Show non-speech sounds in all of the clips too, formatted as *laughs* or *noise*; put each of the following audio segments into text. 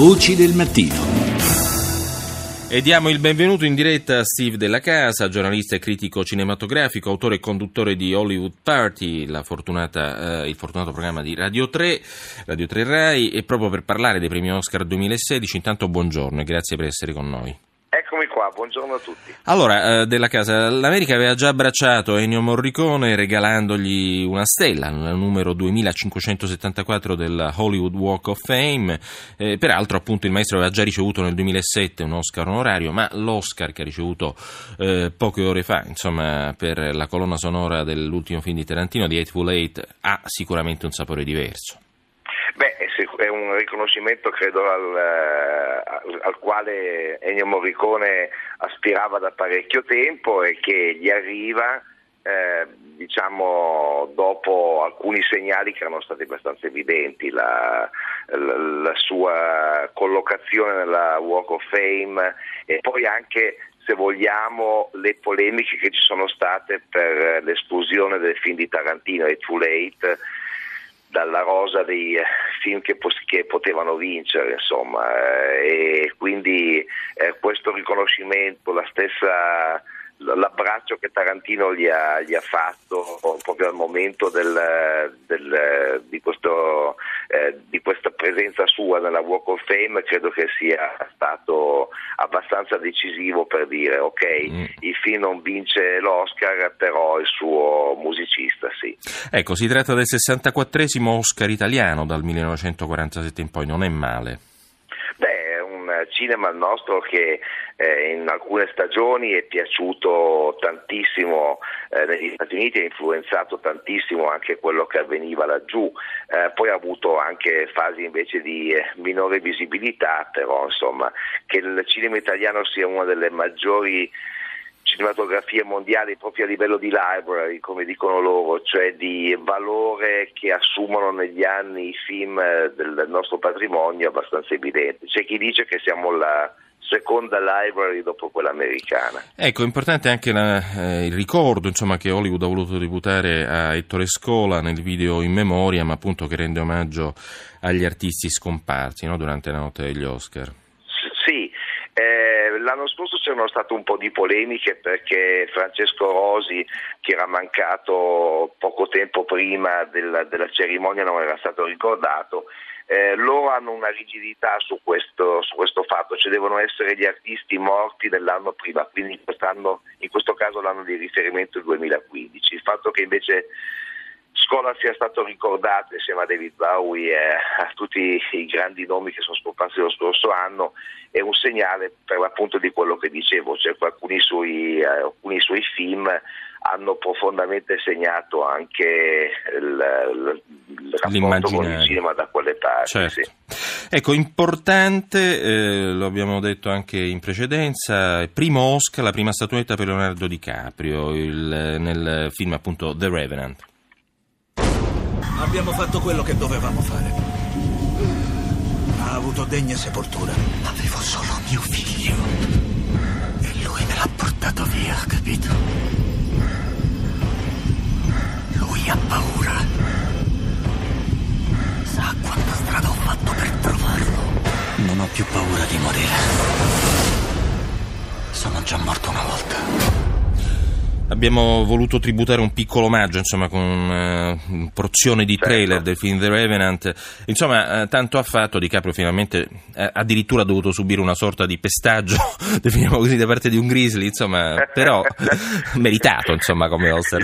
Voci del mattino. E diamo il benvenuto in diretta a Steve Della Casa, giornalista e critico cinematografico, autore e conduttore di Hollywood Party, fortunata, eh, il fortunato programma di Radio 3, Radio 3 Rai, e proprio per parlare dei premi Oscar 2016, intanto buongiorno e grazie per essere con noi. Buongiorno a tutti. Allora, eh, della casa, l'America aveva già abbracciato Ennio Morricone regalandogli una stella, il numero 2574 della Hollywood Walk of Fame. Eh, peraltro, appunto, il maestro aveva già ricevuto nel 2007 un Oscar onorario, ma l'Oscar che ha ricevuto eh, poche ore fa, insomma, per la colonna sonora dell'ultimo film di Tarantino, di Eightful Eight, ha sicuramente un sapore diverso. È un riconoscimento credo al, al, al, quale Ennio Morricone aspirava da parecchio tempo e che gli arriva eh, diciamo dopo alcuni segnali che erano stati abbastanza evidenti, la, la, la sua collocazione nella Walk of Fame e poi anche se vogliamo, le polemiche che ci sono state per l'esplosione del film di Tarantino, It's Too Late, dalla rosa dei eh, film che, che potevano vincere, insomma, eh, e quindi eh, questo riconoscimento, la stessa l'abbraccio che Tarantino gli ha, gli ha, fatto proprio al momento del, del, di, questo, eh, di, questa presenza sua nella Walk of Fame credo che sia stato abbastanza decisivo per dire ok, mm. il film non vince l'Oscar però il suo musicista sì. Ecco, si tratta del 64 Oscar italiano dal 1947 in poi, non è male cinema il nostro che eh, in alcune stagioni è piaciuto tantissimo eh, negli Stati Uniti, ha influenzato tantissimo anche quello che avveniva laggiù, eh, poi ha avuto anche fasi invece di eh, minore visibilità, però insomma che il cinema italiano sia una delle maggiori cinematografia mondiale proprio a livello di library, come dicono loro, cioè di valore che assumono negli anni i film eh, del nostro patrimonio abbastanza evidente. C'è chi dice che siamo la seconda library dopo quella americana. Ecco, importante anche la, eh, il ricordo insomma, che Hollywood ha voluto tributare a Ettore Scola nel video in memoria, ma appunto che rende omaggio agli artisti scomparsi no, durante la notte degli Oscar. L'anno scorso c'erano state un po' di polemiche perché Francesco Rosi, che era mancato poco tempo prima della, della cerimonia, non era stato ricordato. Eh, loro hanno una rigidità su questo, su questo, fatto, cioè devono essere gli artisti morti dell'anno prima, quindi in, in questo caso l'anno di riferimento è il 2015. Il fatto che invece Scola sia stato ricordato insieme a David Bowie e a tutti i grandi nomi che sono scomparsi lo scorso anno è un segnale per l'appunto di quello che dicevo, cioè alcuni suoi, eh, alcuni suoi film hanno profondamente segnato anche il, il rapporto con il cinema da quelle parti. Certo. Sì. Ecco, importante, eh, lo abbiamo detto anche in precedenza, primo Oscar, la prima statuetta per Leonardo DiCaprio il, nel film appunto The Revenant. Abbiamo fatto quello che dovevamo fare. Ha avuto degna sepoltura. Avevo solo mio figlio. E lui me l'ha portato via, capito? Lui ha paura. Sa quanta strada ho fatto per trovarlo. Non ho più paura di morire. Sono già morto una volta. Abbiamo voluto tributare un piccolo omaggio, insomma, con uh, porzione di trailer certo. del film The Revenant. Insomma, uh, tanto ha fatto, Di Caprio finalmente uh, addirittura ha dovuto subire una sorta di pestaggio, *laughs* definiamo così, da parte di un grizzly, insomma, però *laughs* meritato, insomma, come Oscar.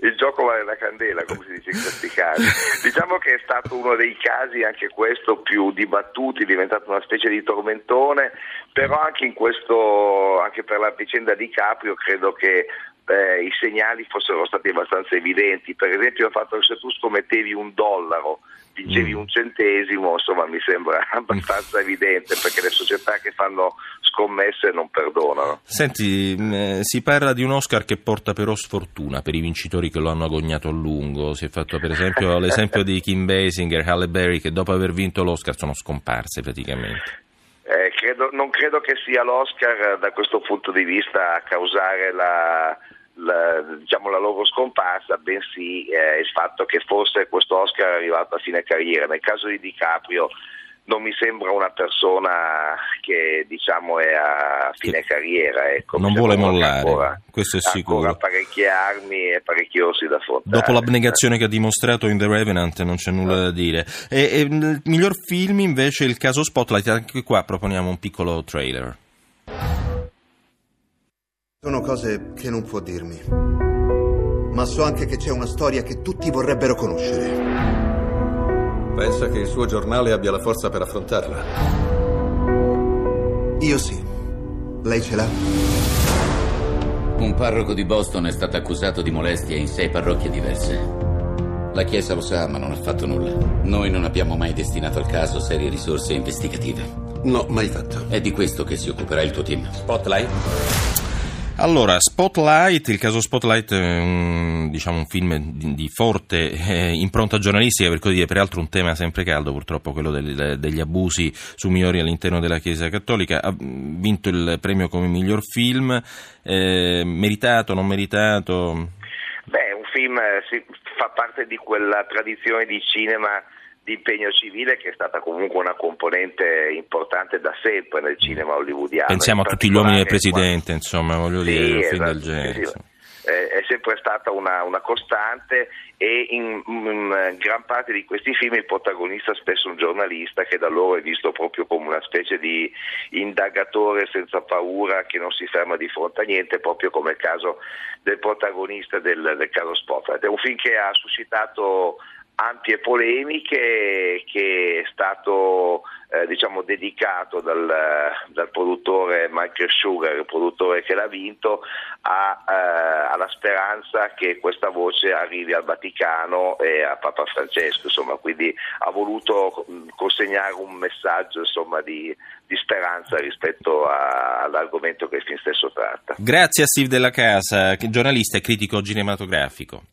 Il gioco vale la candela, come si dice in questi casi. Diciamo che è stato uno dei casi, anche questo, più dibattuti, è diventato una specie di tormentone, però anche, questo, anche per la vicenda di Caprio credo che eh, i segnali fossero stati abbastanza evidenti. Per esempio il fatto che se tu scommettevi un dollaro vincevi mm. un centesimo, insomma mi sembra *laughs* abbastanza evidente perché le società che fanno scommesse non perdonano. Senti, eh, si parla di un Oscar che porta però sfortuna per i vincitori che lo hanno agognato a lungo. Si è fatto per esempio *laughs* l'esempio di Kim Basinger, Halle Berry che dopo aver vinto l'Oscar sono scomparse praticamente. Eh, credo, non credo che sia l'Oscar da questo punto di vista a causare la, la, diciamo, la loro scomparsa, bensì eh, il fatto che forse questo Oscar è arrivato a fine carriera. Nel caso di DiCaprio non mi sembra una persona che diciamo è a fine Che carriera. Ecco. non vuole mollare, ancora- questo è sicuro. Ancora parecchie armi e parecchi orsi da affrontare. Dopo l'abnegazione che ha dimostrato in The Revenant non c'è nulla da dire. E, e il miglior film invece è il caso Spotlight, anche qua proponiamo un piccolo trailer. Sono cose che non può dirmi. Ma so anche che c'è una storia che tutti vorrebbero conoscere. Pensa che il suo giornale abbia la forza per affrontarla? Io sì. Lei ce l'ha? Un parroco di Boston è stato accusato di molestie in sei parrocchie diverse. La Chiesa lo sa, ma non ha fatto nulla. Noi non abbiamo mai destinato al caso serie risorse investigative. No, mai fatto. È di questo che si occuperà il tuo team. Spotlight? Allora, Spotlight, il caso Spotlight è un, diciamo, un film di, di forte eh, impronta giornalistica, per così dire, peraltro un tema sempre caldo purtroppo, quello del- degli abusi su minori all'interno della Chiesa Cattolica. Ha vinto il premio come miglior film, eh, meritato, non meritato? Beh, un film eh, sì, fa parte di quella tradizione di cinema di impegno civile che è stata comunque una componente importante da sempre nel cinema hollywoodiano. Pensiamo a tutti gli uomini del presidente, insomma, voglio Sì, dire, esatto, del genere. sì. Eh, È sempre stata una, una costante e in, in gran parte di questi film il protagonista è spesso un giornalista che da loro è visto proprio come una specie di indagatore senza paura che non si ferma di fronte a niente, proprio come il caso del protagonista del, del caso Spotlight. È un film che ha suscitato ampie polemiche che è stato eh, diciamo dedicato dal, dal produttore Michael Sugar, il produttore che l'ha vinto, a, eh, alla speranza che questa voce arrivi al Vaticano e a Papa Francesco, insomma, quindi ha voluto mh, consegnare un messaggio insomma, di, di speranza rispetto a- all'argomento che film stesso tratta. Grazie a Steve Della Casa, giornalista e critico cinematografico.